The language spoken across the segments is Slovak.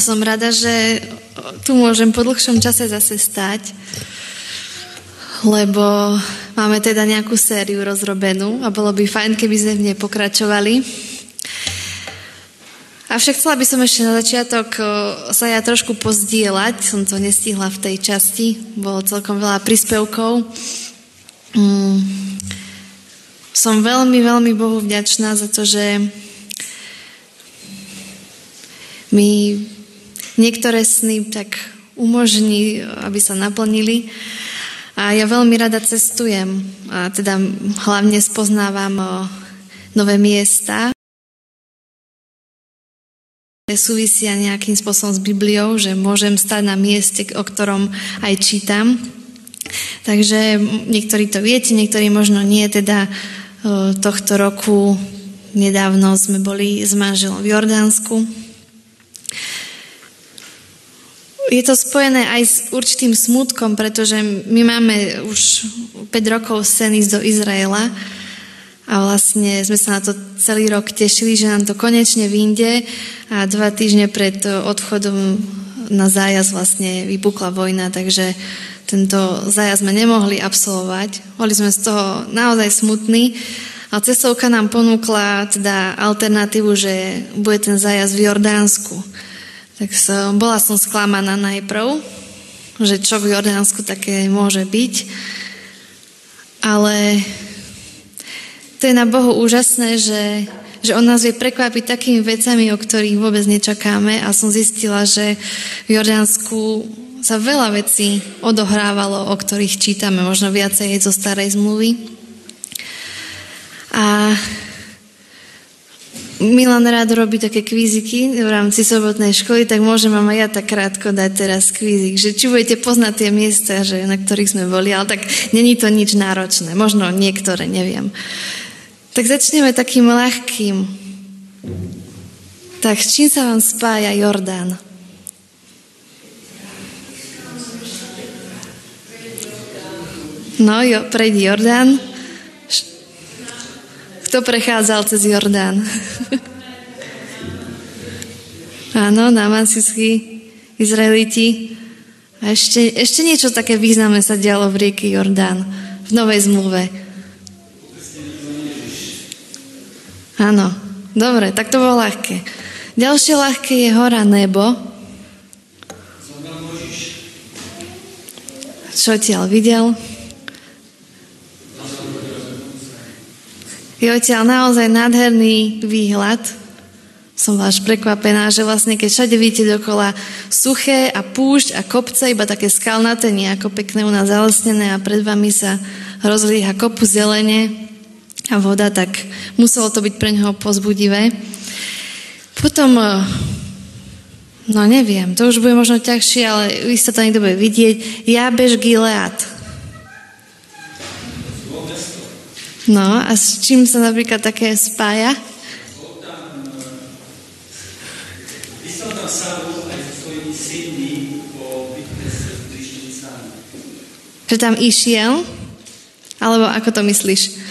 Som rada, že tu môžem po dlhšom čase zase stať, lebo máme teda nejakú sériu rozrobenú a bolo by fajn, keby sme v nej pokračovali. Avšak chcela by som ešte na začiatok sa ja trošku pozdieľať, som to nestihla v tej časti, bolo celkom veľa príspevkov. Mm. Som veľmi, veľmi Bohu vďačná za to, že mi niektoré sny tak umožní, aby sa naplnili. A ja veľmi rada cestujem a teda hlavne spoznávam nové miesta. Súvisia nejakým spôsobom s Bibliou, že môžem stať na mieste, o ktorom aj čítam. Takže niektorí to viete, niektorí možno nie. Teda tohto roku nedávno sme boli s manželom v Jordánsku je to spojené aj s určitým smutkom, pretože my máme už 5 rokov sen ísť do Izraela a vlastne sme sa na to celý rok tešili, že nám to konečne vyjde a dva týždne pred odchodom na zájazd vlastne vypukla vojna, takže tento zájazd sme nemohli absolvovať. Boli sme z toho naozaj smutní a cestovka nám ponúkla teda alternatívu, že bude ten zájazd v Jordánsku. Tak som, bola som sklamaná najprv, že čo v Jordánsku také môže byť. Ale to je na Bohu úžasné, že, že On nás vie prekvapiť takými vecami, o ktorých vôbec nečakáme. A som zistila, že v Jordánsku sa veľa vecí odohrávalo, o ktorých čítame, možno viacej zo starej zmluvy. A Milan rád robí také kvíziky v rámci sobotnej školy, tak môžem vám aj ja tak krátko dať teraz kvízik, že či budete poznať tie miesta, že, na ktorých sme boli, ale tak není to nič náročné, možno niektoré, neviem. Tak začneme takým ľahkým. Tak s čím sa vám spája Jordán? No, jo, prejdi Jordán. Kto prechádzal cez Jordán? Áno, námansickí Izraeliti. A ešte, ešte niečo také významné sa dialo v rieky Jordán, v Novej zmluve. Áno, dobre, tak to bolo ľahké. Ďalšie ľahké je hora nebo. Čo tiaľ videl? Je odtiaľ naozaj nádherný výhľad. Som váš prekvapená, že vlastne keď všade vidíte dokola suché a púšť a kopce, iba také skalnaté, nejako pekné u nás zalesnené a pred vami sa rozlíha kopu zelene a voda, tak muselo to byť pre neho pozbudivé. Potom, eh, no neviem, to už bude možno ťažšie, ale isto to niekto bude vidieť. Jabež Gilead. No a s čím sa napríklad také spája? Že tam išiel? Alebo ako to myslíš?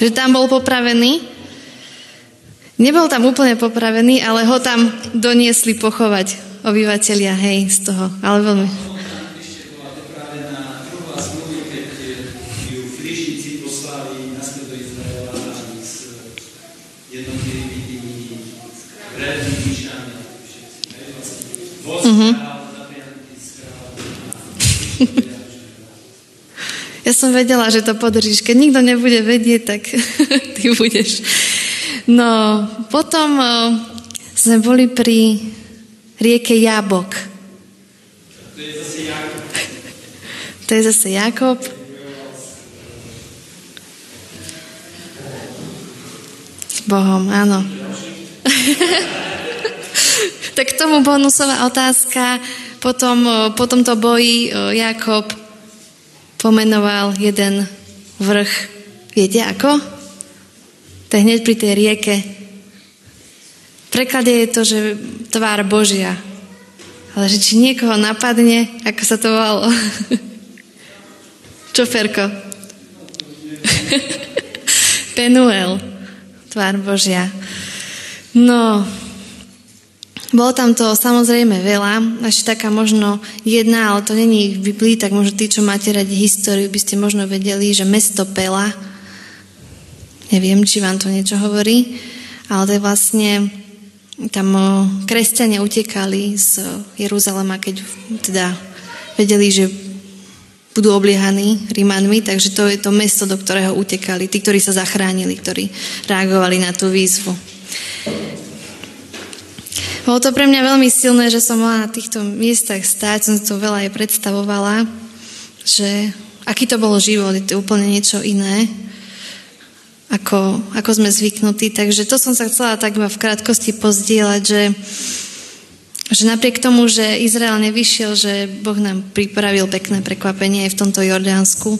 Že tam bol popravený? Nebol tam úplne popravený, ale ho tam doniesli pochovať obyvateľia, hej, z toho. Ale veľmi... Uh-huh. Ja som vedela, že to podržíš. Keď nikto nebude vedieť, tak ty budeš. No, potom uh, sme boli pri rieke Jabok. To je zase Jakob. To je zase Jakob. S Bohom, áno. Tak k tomu bonusová otázka. Potom, po tomto boji Jakob pomenoval jeden vrch. Viete ako? To je hneď pri tej rieke. V preklade je to, že tvár Božia. Ale že či niekoho napadne, ako sa to volalo? Čo, Ferko? Penuel. Tvár Božia. No, bolo tam to samozrejme veľa, až taká možno jedna, ale to není v Biblii, tak možno tí, čo máte radi históriu, by ste možno vedeli, že mesto Pela, neviem, či vám to niečo hovorí, ale to je vlastne, tam kresťania utekali z Jeruzalema, keď teda vedeli, že budú obliehaní Rímanmi, takže to je to mesto, do ktorého utekali, tí, ktorí sa zachránili, ktorí reagovali na tú výzvu. Bolo to pre mňa veľmi silné, že som mohla na týchto miestach stáť, som to veľa aj predstavovala, že aký to bolo život, je to úplne niečo iné, ako, ako sme zvyknutí. Takže to som sa chcela tak iba v krátkosti pozdieľať, že, že napriek tomu, že Izrael nevyšiel, že Boh nám pripravil pekné prekvapenie aj v tomto Jordánsku,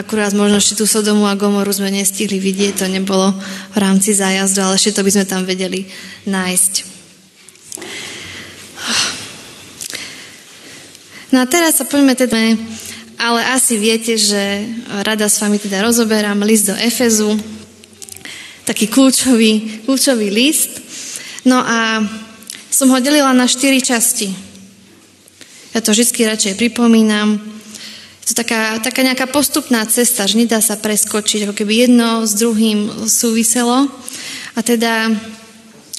akurát možno ešte tú Sodomu a Gomoru sme nestihli vidieť, to nebolo v rámci zájazdu, ale ešte to by sme tam vedeli nájsť. No a teraz sa poďme teda, ale asi viete, že rada s vami teda rozoberám list do Efezu, taký kľúčový, kľúčový list. No a som ho delila na štyri časti. Ja to vždy radšej pripomínam. Je to taká, taká nejaká postupná cesta, že nedá sa preskočiť, ako keby jedno s druhým súviselo. A teda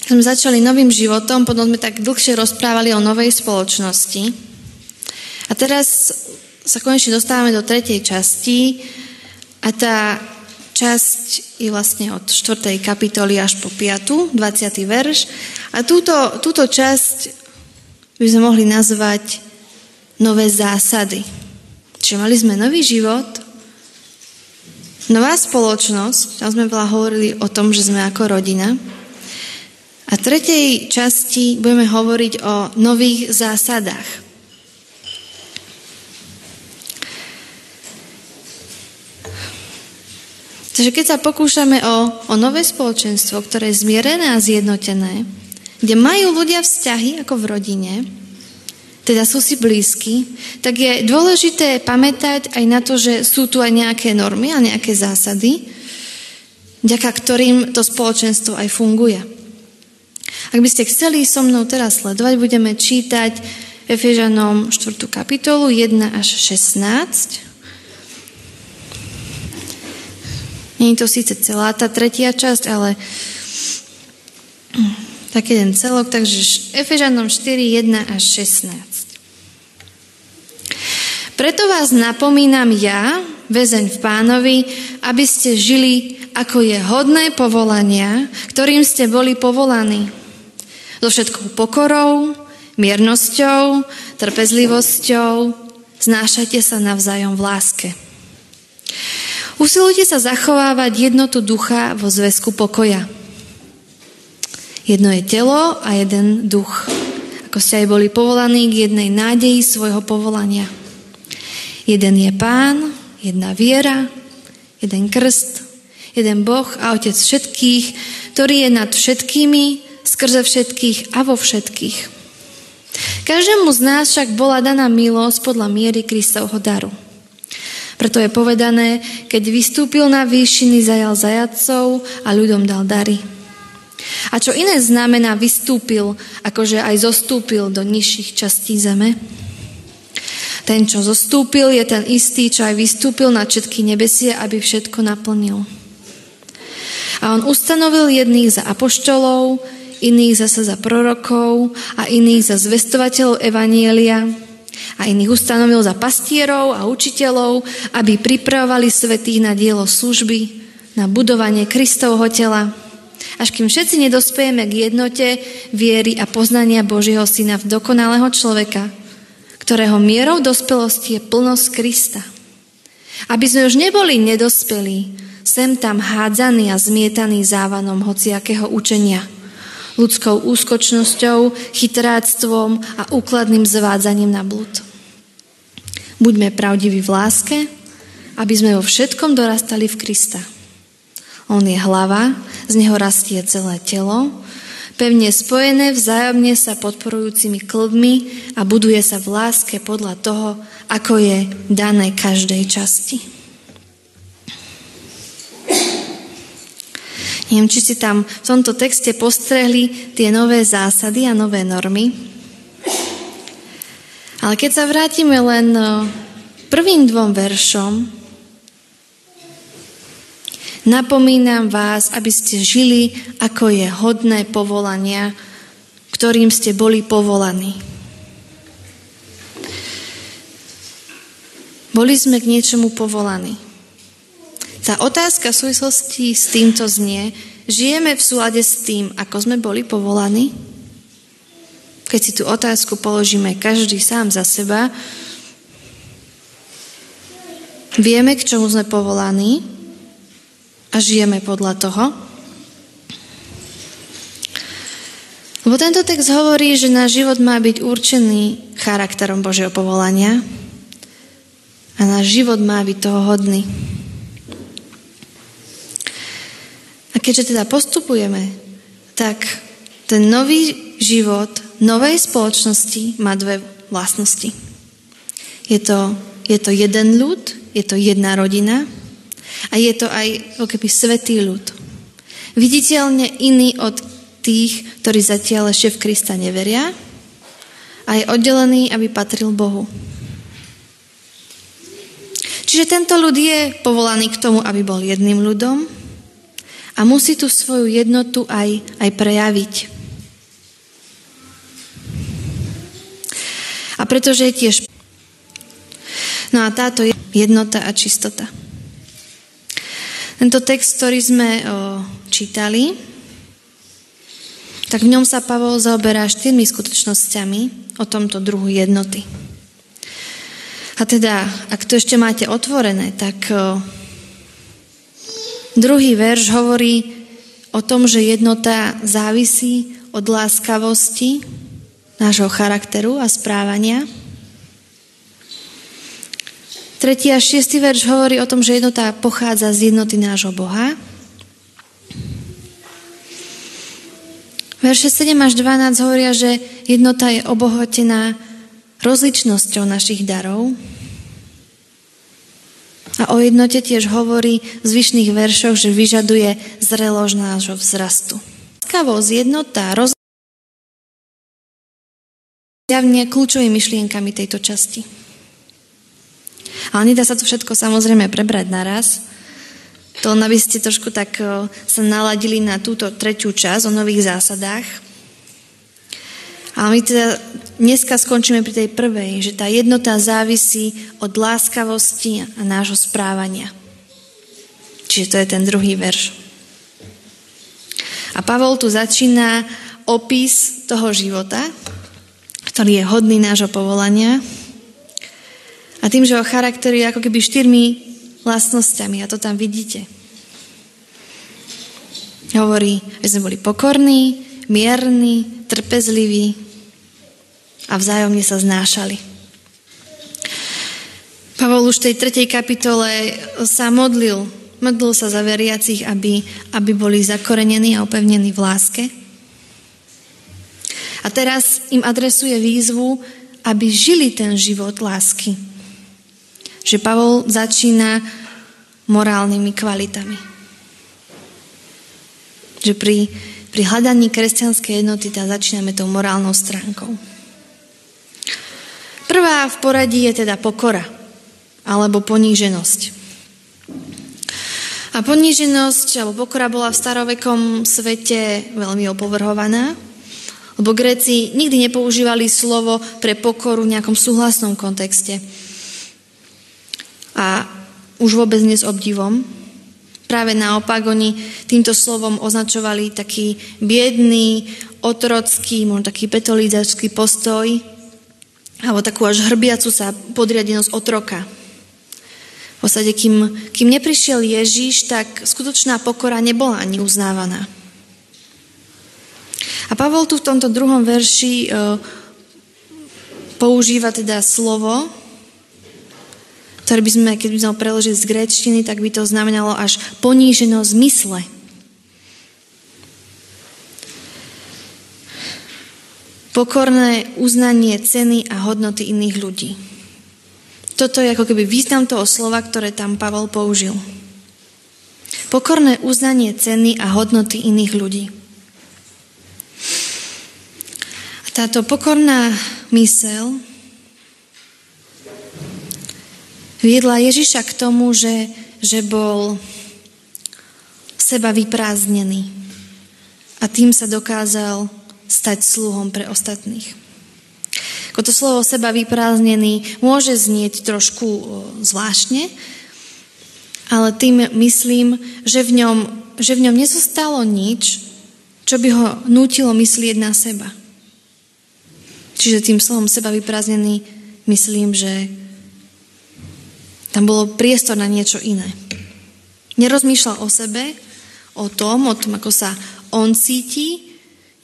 sme začali novým životom, potom sme tak dlhšie rozprávali o novej spoločnosti. A teraz sa konečne dostávame do tretej časti a tá časť je vlastne od 4. kapitoly až po 5. 20. verš. A túto, túto časť by sme mohli nazvať nové zásady. Čiže mali sme nový život, nová spoločnosť, tam sme veľa hovorili o tom, že sme ako rodina. A v tretej časti budeme hovoriť o nových zásadách. Takže keď sa pokúšame o, o nové spoločenstvo, ktoré je zmierené a zjednotené, kde majú ľudia vzťahy ako v rodine, teda sú si blízky, tak je dôležité pamätať aj na to, že sú tu aj nejaké normy a nejaké zásady, vďaka ktorým to spoločenstvo aj funguje. Ak by ste chceli so mnou teraz sledovať, budeme čítať Efežanom 4. kapitolu 1 až 16. Je to síce celá tá tretia časť, ale tak jeden celok, takže Efežanom 4, 1 až 16. Preto vás napomínam ja, väzeň v pánovi, aby ste žili, ako je hodné povolania, ktorým ste boli povolaní. So všetkou pokorou, miernosťou, trpezlivosťou, znášajte sa navzájom v láske. Usilujte sa zachovávať jednotu ducha vo zväzku pokoja. Jedno je telo a jeden duch. Ako ste aj boli povolaní k jednej nádeji svojho povolania. Jeden je pán, jedna viera, jeden krst, jeden Boh a Otec všetkých, ktorý je nad všetkými, skrze všetkých a vo všetkých. Každému z nás však bola daná milosť podľa miery Kristovho daru. Preto je povedané, keď vystúpil na výšiny, zajal zajacov a ľuďom dal dary. A čo iné znamená vystúpil, akože aj zostúpil do nižších častí zeme? Ten, čo zostúpil, je ten istý, čo aj vystúpil na všetky nebesie, aby všetko naplnil. A on ustanovil jedných za apoštolov, iných zase za prorokov a iných za zvestovateľov Evanielia, a iných ustanovil za pastierov a učiteľov, aby pripravovali svetých na dielo služby, na budovanie Kristovho tela, až kým všetci nedospejeme k jednote viery a poznania Božieho Syna v dokonalého človeka, ktorého mierou dospelosti je plnosť Krista. Aby sme už neboli nedospelí, sem tam hádzaní a zmietaní závanom hociakého učenia – ľudskou úskočnosťou, chytráctvom a úkladným zvádzaním na blúd. Buďme pravdiví v láske, aby sme vo všetkom dorastali v Krista. On je hlava, z neho rastie celé telo, pevne spojené vzájomne sa podporujúcimi klbmi a buduje sa v láske podľa toho, ako je dané každej časti. Neviem, či si tam v tomto texte postrehli tie nové zásady a nové normy. Ale keď sa vrátime len prvým dvom veršom, napomínam vás, aby ste žili, ako je hodné povolania, ktorým ste boli povolaní. Boli sme k niečomu povolaní. Tá otázka v súvislosti s týmto znie, žijeme v súlade s tým, ako sme boli povolaní? Keď si tú otázku položíme každý sám za seba, vieme, k čomu sme povolaní a žijeme podľa toho? Lebo tento text hovorí, že náš život má byť určený charakterom Božieho povolania a náš život má byť toho hodný. A keďže teda postupujeme, tak ten nový život novej spoločnosti má dve vlastnosti. Je to, je to jeden ľud, je to jedna rodina a je to aj keby svetý ľud. Viditeľne iný od tých, ktorí zatiaľ ešte v Krista neveria a je oddelený, aby patril Bohu. Čiže tento ľud je povolaný k tomu, aby bol jedným ľudom, a musí tu svoju jednotu aj, aj prejaviť. A pretože je tiež... No a táto je jednota a čistota. Tento text, ktorý sme o, čítali, tak v ňom sa Pavol zaoberá štyrmi skutočnosťami o tomto druhu jednoty. A teda, ak to ešte máte otvorené, tak o, Druhý verš hovorí o tom, že jednota závisí od láskavosti nášho charakteru a správania. Tretí a šiestý verš hovorí o tom, že jednota pochádza z jednoty nášho Boha. Verše 7 až 12 hovoria, že jednota je obohotená rozličnosťou našich darov, a o jednote tiež hovorí v zvyšných veršoch, že vyžaduje zrelož nášho vzrastu. Láskavosť, jednota, roz... javne kľúčovými myšlienkami tejto časti. Ale nedá sa to všetko samozrejme prebrať naraz. To aby ste trošku tak sa naladili na túto tretiu časť o nových zásadách. A my teda dneska skončíme pri tej prvej, že tá jednota závisí od láskavosti a nášho správania. Čiže to je ten druhý verš. A Pavol tu začína opis toho života, ktorý je hodný nášho povolania. A tým, že ho charakteruje ako keby štyrmi vlastnosťami. A to tam vidíte. Hovorí, že sme boli pokorní, mierni, trpezliví, a vzájomne sa znášali. Pavol už v tej tretej kapitole sa modlil, modlil sa za veriacich, aby, aby boli zakorenení a opevnení v láske. A teraz im adresuje výzvu, aby žili ten život lásky. Že Pavol začína morálnymi kvalitami. Že pri, pri hľadaní kresťanskej jednoty tá začíname tou morálnou stránkou. Prvá v poradí je teda pokora alebo poníženosť. A poníženosť alebo pokora bola v starovekom svete veľmi opovrhovaná, lebo Gréci nikdy nepoužívali slovo pre pokoru v nejakom súhlasnom kontexte. A už vôbec nie s obdivom. Práve naopak, oni týmto slovom označovali taký biedný, otrocký, možno taký petolízačský postoj, alebo takú až hrbiacu sa podriadenosť otroka. V podstate, kým, kým neprišiel Ježíš, tak skutočná pokora nebola ani uznávaná. A Pavol tu v tomto druhom verši e, používa teda slovo, ktoré by sme, keď by sme ho preložili z gréčtiny, tak by to znamenalo až poníženosť mysle. Pokorné uznanie ceny a hodnoty iných ľudí. Toto je ako keby význam toho slova, ktoré tam Pavol použil. Pokorné uznanie ceny a hodnoty iných ľudí. A táto pokorná mysel viedla Ježiša k tomu, že, že bol seba vyprázdnený a tým sa dokázal stať sluhom pre ostatných. Ako to slovo seba vyprázdnený môže znieť trošku zvláštne, ale tým myslím, že v ňom, že v ňom nezostalo nič, čo by ho nútilo myslieť na seba. Čiže tým slovom seba vyprázdnený myslím, že tam bolo priestor na niečo iné. Nerozmýšľal o sebe, o tom, o tom, ako sa on cíti,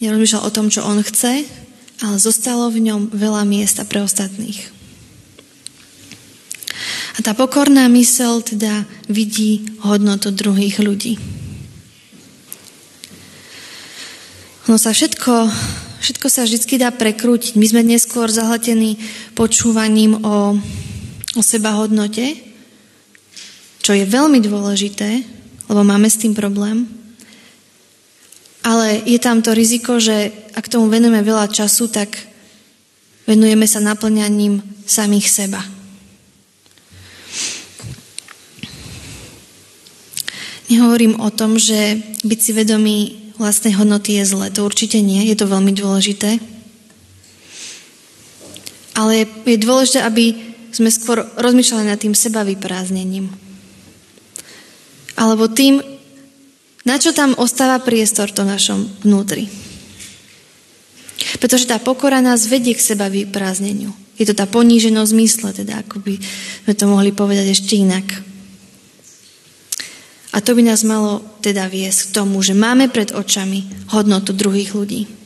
nerozmýšľal o tom, čo on chce, ale zostalo v ňom veľa miesta pre ostatných. A tá pokorná mysel teda vidí hodnotu druhých ľudí. No sa všetko, všetko sa vždy dá prekrútiť. My sme dnes skôr zahletení počúvaním o o seba hodnote, čo je veľmi dôležité, lebo máme s tým problém. Je tam to riziko, že ak tomu venujeme veľa času, tak venujeme sa naplňaním samých seba. Nehovorím o tom, že byť si vedomý vlastnej hodnoty je zle. To určite nie, je to veľmi dôležité. Ale je dôležité, aby sme skôr rozmýšľali nad tým seba vyprázdnením. Alebo tým, na čo tam ostáva priestor to našom vnútri. Pretože tá pokora nás vedie k seba vyprázdneniu. Je to tá poníženosť mysle, teda ako by sme to mohli povedať ešte inak. A to by nás malo teda viesť k tomu, že máme pred očami hodnotu druhých ľudí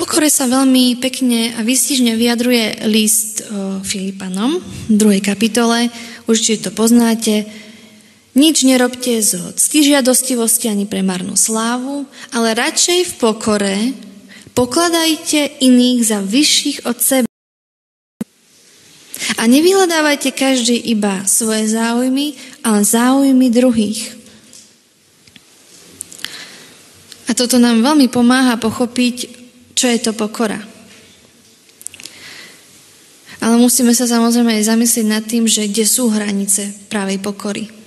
pokore sa veľmi pekne a výstižne vyjadruje list Filipanom v druhej kapitole. Určite to poznáte. Nič nerobte z ctižiadostivosti ani pre marnú slávu, ale radšej v pokore pokladajte iných za vyšších od seba. A nevyhľadávajte každý iba svoje záujmy, ale záujmy druhých. A toto nám veľmi pomáha pochopiť, čo je to pokora? Ale musíme sa samozrejme aj zamyslieť nad tým, že kde sú hranice pravej pokory.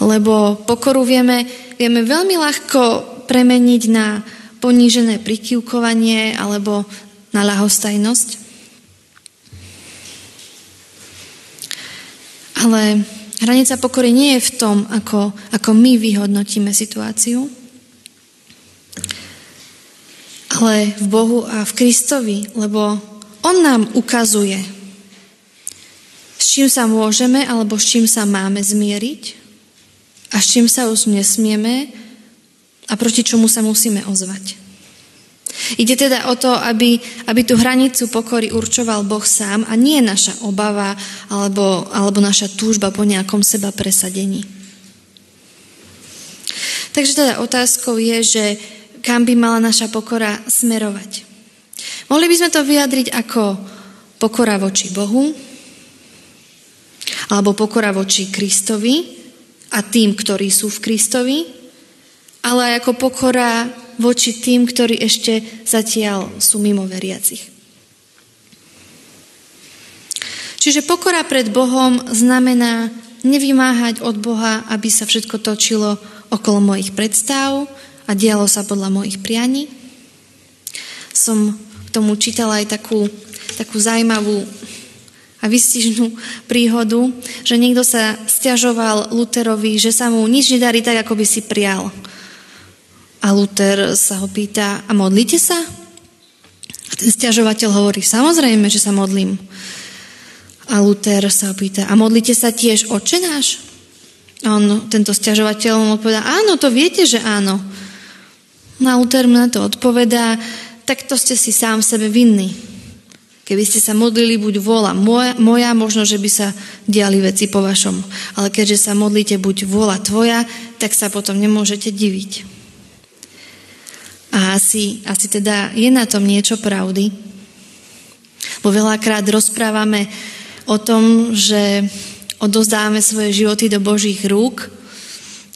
Lebo pokoru vieme, vieme veľmi ľahko premeniť na ponížené prikývkovanie alebo na ľahostajnosť. Ale hranica pokory nie je v tom, ako, ako my vyhodnotíme situáciu, ale v Bohu a v Kristovi, lebo On nám ukazuje, s čím sa môžeme alebo s čím sa máme zmieriť a s čím sa už nesmieme a proti čomu sa musíme ozvať. Ide teda o to, aby, aby tú hranicu pokory určoval Boh sám a nie naša obava alebo, alebo naša túžba po nejakom seba presadení. Takže teda otázkou je, že kam by mala naša pokora smerovať. Mohli by sme to vyjadriť ako pokora voči Bohu, alebo pokora voči Kristovi a tým, ktorí sú v Kristovi, ale aj ako pokora voči tým, ktorí ešte zatiaľ sú mimo veriacich. Čiže pokora pred Bohom znamená nevymáhať od Boha, aby sa všetko točilo okolo mojich predstav, a dialo sa podľa mojich prianí. Som k tomu čítala aj takú, takú zaujímavú a vystižnú príhodu, že niekto sa stiažoval Luterovi, že sa mu nič nedarí tak, ako by si prial. A Luther sa ho pýta, a modlíte sa? A ten stiažovateľ hovorí, samozrejme, že sa modlím. A Luther sa ho pýta, a modlíte sa tiež oče náš? A on, tento stiažovateľ mu odpovedá, áno, to viete, že áno. Na Luther na to odpovedá, tak to ste si sám sebe vinní. Keby ste sa modlili buď vola moja, moja, možno, že by sa diali veci po vašom. Ale keďže sa modlíte buď vola tvoja, tak sa potom nemôžete diviť. A asi, asi teda je na tom niečo pravdy. Bo veľakrát rozprávame o tom, že odozdávame svoje životy do Božích rúk,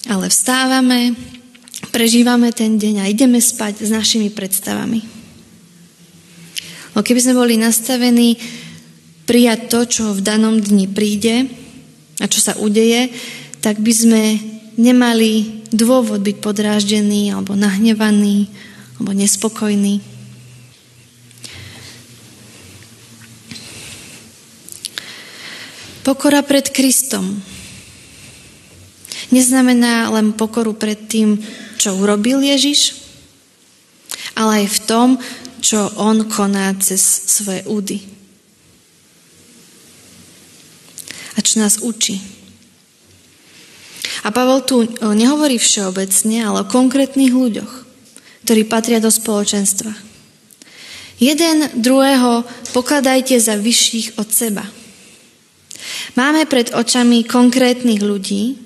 ale vstávame, prežívame ten deň a ideme spať s našimi predstavami. No keby sme boli nastavení prijať to, čo v danom dni príde a čo sa udeje, tak by sme nemali dôvod byť podráždení alebo nahnevaní alebo nespokojní. Pokora pred Kristom neznamená len pokoru pred tým, čo urobil Ježiš, ale aj v tom, čo on koná cez svoje údy. A čo nás učí. A Pavel tu nehovorí všeobecne, ale o konkrétnych ľuďoch, ktorí patria do spoločenstva. Jeden druhého pokladajte za vyšších od seba – Máme pred očami konkrétnych ľudí,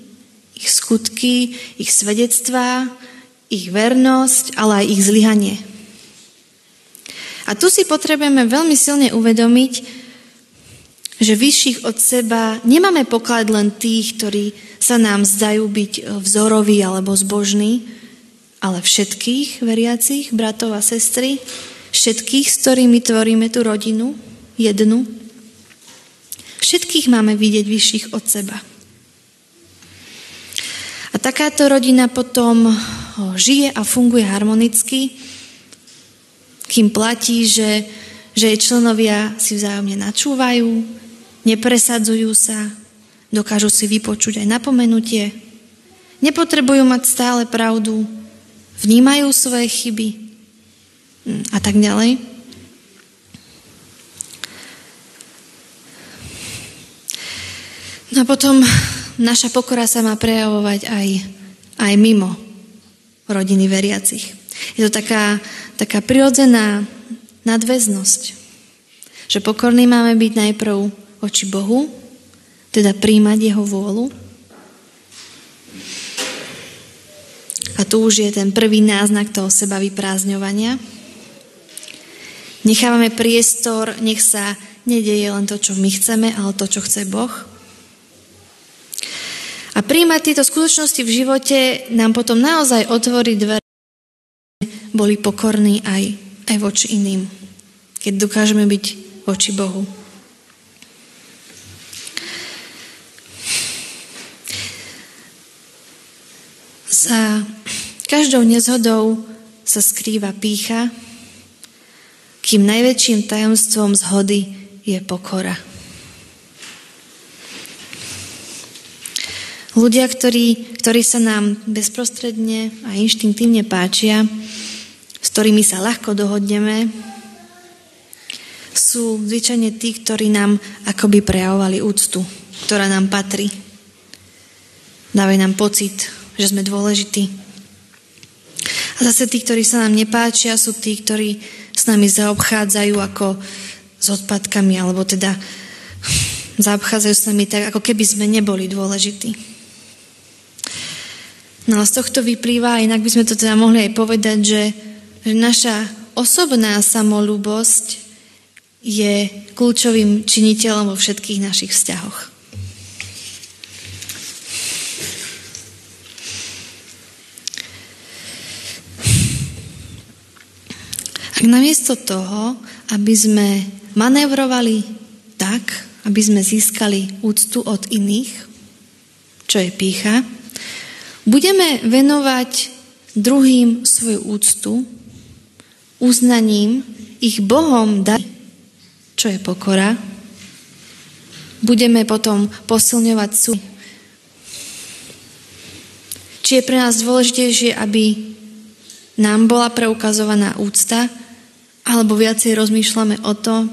ich skutky, ich svedectvá, ich vernosť, ale aj ich zlyhanie. A tu si potrebujeme veľmi silne uvedomiť, že vyšších od seba nemáme poklad len tých, ktorí sa nám zdajú byť vzoroví alebo zbožní, ale všetkých veriacich, bratov a sestry, všetkých, s ktorými tvoríme tú rodinu, jednu, Všetkých máme vidieť vyšších od seba. A takáto rodina potom žije a funguje harmonicky, kým platí, že, že jej členovia si vzájomne načúvajú, nepresadzujú sa, dokážu si vypočuť aj napomenutie, nepotrebujú mať stále pravdu, vnímajú svoje chyby hm, a tak ďalej. No a potom naša pokora sa má prejavovať aj, aj mimo rodiny veriacich. Je to taká, taká prirodzená nadväznosť, že pokorní máme byť najprv oči Bohu, teda príjmať Jeho vôľu. A tu už je ten prvý náznak toho seba vyprázdňovania. Nechávame priestor, nech sa nedeje len to, čo my chceme, ale to, čo chce Boh. A príjmať tieto skutočnosti v živote nám potom naozaj otvorí dvere, boli pokorní aj, aj voči iným, keď dokážeme byť voči Bohu. Za každou nezhodou sa skrýva pícha, kým najväčším tajomstvom zhody je pokora. Ľudia, ktorí, ktorí sa nám bezprostredne a inštinktívne páčia, s ktorými sa ľahko dohodneme, sú zvyčajne tí, ktorí nám akoby prejavovali úctu, ktorá nám patrí. Dávajú nám pocit, že sme dôležití. A zase tí, ktorí sa nám nepáčia, sú tí, ktorí s nami zaobchádzajú ako s odpadkami, alebo teda zaobchádzajú s nami tak, ako keby sme neboli dôležití. No a z tohto vyplýva, inak by sme to teda mohli aj povedať, že, naša osobná samolúbosť je kľúčovým činiteľom vo všetkých našich vzťahoch. Ak namiesto toho, aby sme manevrovali tak, aby sme získali úctu od iných, čo je pícha, Budeme venovať druhým svoju úctu, uznaním ich Bohom dať, čo je pokora. Budeme potom posilňovať sú. Či je pre nás dôležitejšie, aby nám bola preukazovaná úcta, alebo viacej rozmýšľame o tom,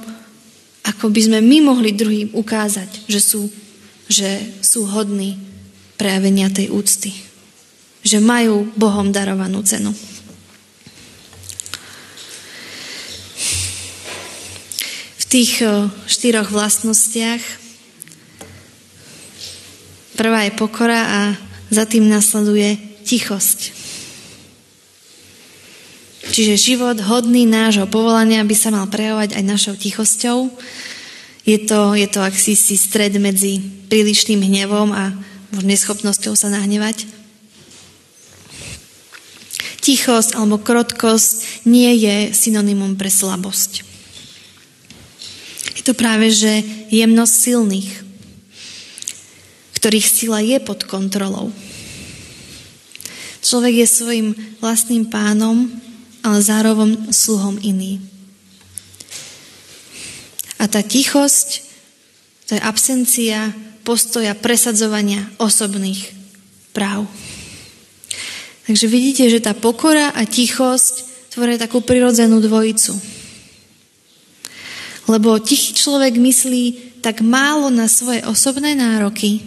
ako by sme my mohli druhým ukázať, že sú, že sú hodní prejavenia tej úcty že majú Bohom darovanú cenu. Tých štyroch vlastnostiach prvá je pokora a za tým nasleduje tichosť. Čiže život hodný nášho povolania by sa mal prejavovať aj našou tichosťou. Je to, je to aksí si stred medzi prílišným hnevom a neschopnosťou sa nahnevať. Tichosť alebo krotkosť nie je synonymum pre slabosť. Je to práve, že jemnosť silných, ktorých sila je pod kontrolou. Človek je svojim vlastným pánom, ale zároveň sluhom iný. A tá tichosť, to je absencia postoja presadzovania osobných práv. Takže vidíte, že tá pokora a tichosť tvoria takú prirodzenú dvojicu. Lebo tichý človek myslí tak málo na svoje osobné nároky,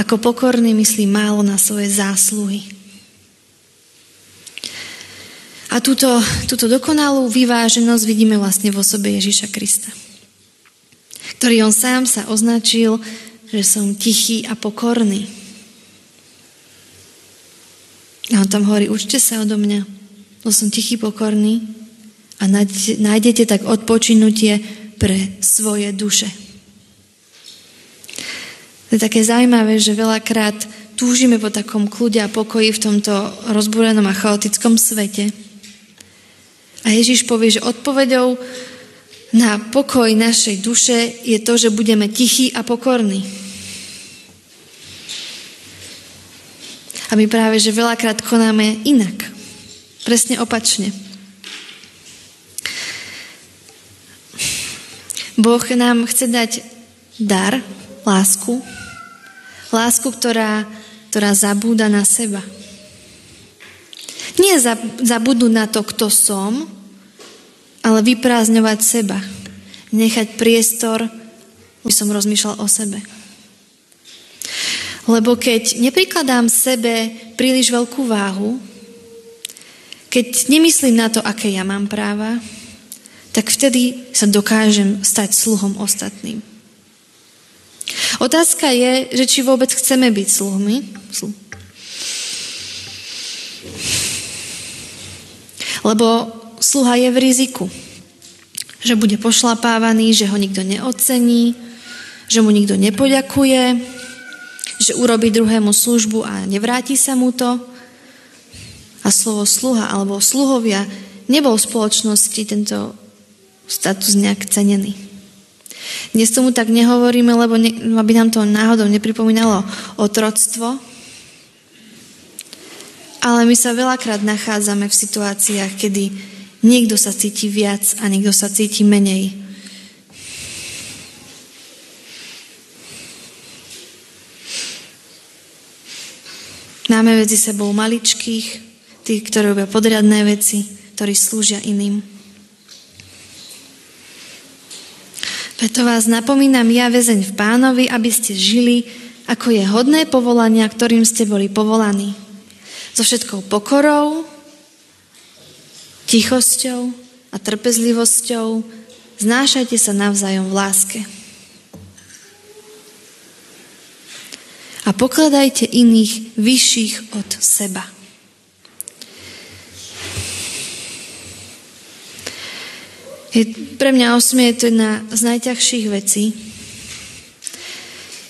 ako pokorný myslí málo na svoje zásluhy. A túto, túto dokonalú vyváženosť vidíme vlastne v osobe Ježiša Krista, ktorý on sám sa označil, že som tichý a pokorný. A on tam hovorí, učte sa odo mňa, lebo som tichý, pokorný a nájdete tak odpočinutie pre svoje duše. To je také zaujímavé, že veľakrát túžime po takom kľude a pokoji v tomto rozbúrenom a chaotickom svete. A Ježiš povie, že odpovedou na pokoj našej duše je to, že budeme tichí a pokorní. A my práve, že veľakrát konáme inak. Presne opačne. Boh nám chce dať dar, lásku, lásku, ktorá, ktorá zabúda na seba. Nie zabudnúť na to, kto som, ale vyprázdňovať seba. Nechať priestor, aby som rozmýšľal o sebe. Lebo keď neprikladám sebe príliš veľkú váhu, keď nemyslím na to, aké ja mám práva, tak vtedy sa dokážem stať sluhom ostatným. Otázka je, že či vôbec chceme byť sluhmi. Lebo sluha je v riziku. Že bude pošlapávaný, že ho nikto neocení, že mu nikto nepoďakuje, že urobí druhému službu a nevráti sa mu to. A slovo sluha alebo sluhovia nebol v spoločnosti tento status nejak cenený. Dnes tomu tak nehovoríme, lebo ne, aby nám to náhodou nepripomínalo otroctvo, ale my sa veľakrát nachádzame v situáciách, kedy niekto sa cíti viac a niekto sa cíti menej Máme medzi sebou maličkých, tých, ktorí robia podriadné veci, ktorí slúžia iným. Preto vás napomínam ja, väzeň v pánovi, aby ste žili, ako je hodné povolania, ktorým ste boli povolaní. So všetkou pokorou, tichosťou a trpezlivosťou znášajte sa navzájom v láske. a pokladajte iných vyšších od seba. Je pre mňa osmie je to jedna z najťažších vecí.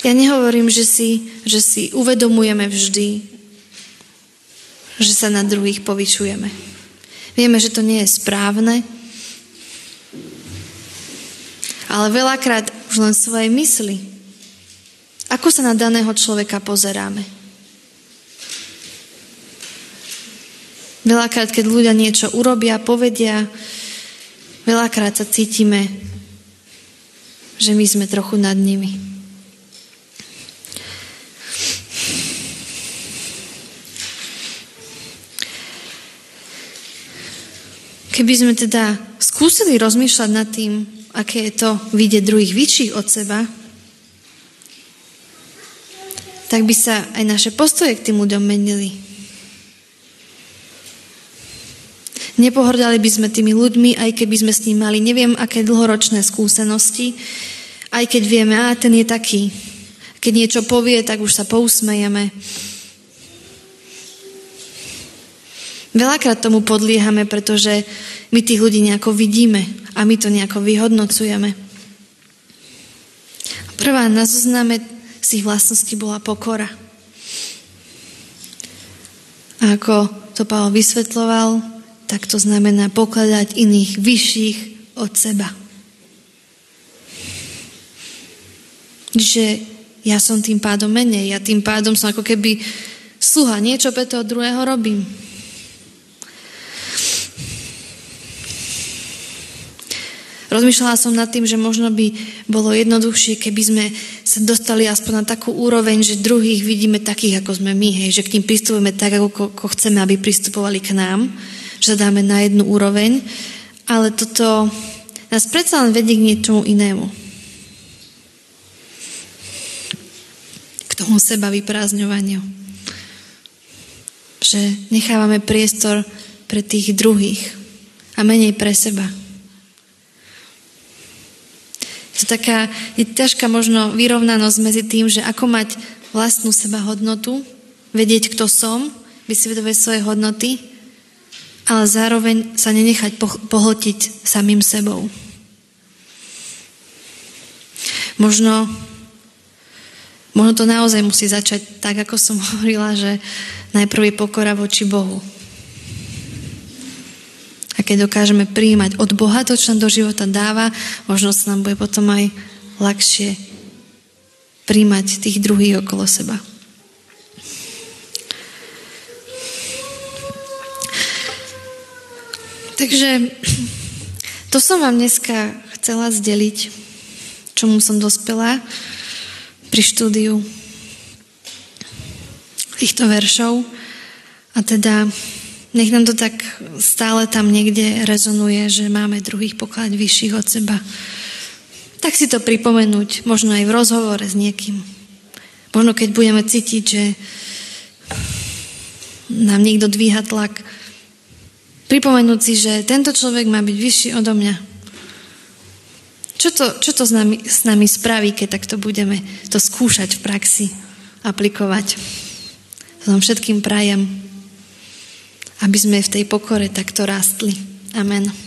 Ja nehovorím, že si, že si uvedomujeme vždy, že sa na druhých povyšujeme. Vieme, že to nie je správne, ale veľakrát už len svoje mysli ako sa na daného človeka pozeráme? Veľakrát, keď ľudia niečo urobia, povedia, veľakrát sa cítime, že my sme trochu nad nimi. Keby sme teda skúsili rozmýšľať nad tým, aké je to vidieť druhých vyšších od seba, tak by sa aj naše postoje k tým ľuďom menili. Nepohrdali by sme tými ľuďmi, aj keby sme s ním mali neviem aké dlhoročné skúsenosti, aj keď vieme, a ten je taký. Keď niečo povie, tak už sa pousmejeme. Veľakrát tomu podliehame, pretože my tých ľudí nejako vidíme a my to nejako vyhodnocujeme. Prvá na zozname z ich vlastností bola pokora. A ako to Pavel vysvetloval, tak to znamená pokladať iných vyšších od seba. Že ja som tým pádom menej, ja tým pádom som ako keby sluha, niečo pre toho druhého robím. Rozmýšľala som nad tým, že možno by bolo jednoduchšie, keby sme sa dostali aspoň na takú úroveň, že druhých vidíme takých, ako sme my, hej, že k ním pristupujeme tak, ako, ako chceme, aby pristupovali k nám, že dáme na jednu úroveň, ale toto nás predsa len vedie k niečomu inému. K tomu seba vyprázdňovaniu. Že nechávame priestor pre tých druhých a menej pre seba. Je to taká, je ťažká možno vyrovnanosť medzi tým, že ako mať vlastnú seba hodnotu, vedieť, kto som, vysvetovať svoje hodnoty, ale zároveň sa nenechať pohltiť samým sebou. Možno, možno to naozaj musí začať tak, ako som hovorila, že najprv je pokora voči Bohu keď dokážeme príjmať od Boha to, čo nám do života dáva, možno sa nám bude potom aj ľahšie príjmať tých druhých okolo seba. Takže to som vám dneska chcela zdeliť, čomu som dospela pri štúdiu týchto veršov. A teda nech nám to tak stále tam niekde rezonuje, že máme druhých poklad vyšších od seba. Tak si to pripomenúť, možno aj v rozhovore s niekým. Možno keď budeme cítiť, že nám niekto dvíha tlak, pripomenúť si, že tento človek má byť vyšší odo mňa. Čo to, čo to s, nami, s nami spraví, keď takto budeme to skúšať v praxi, aplikovať? To vám všetkým prajem aby sme v tej pokore takto rástli. Amen.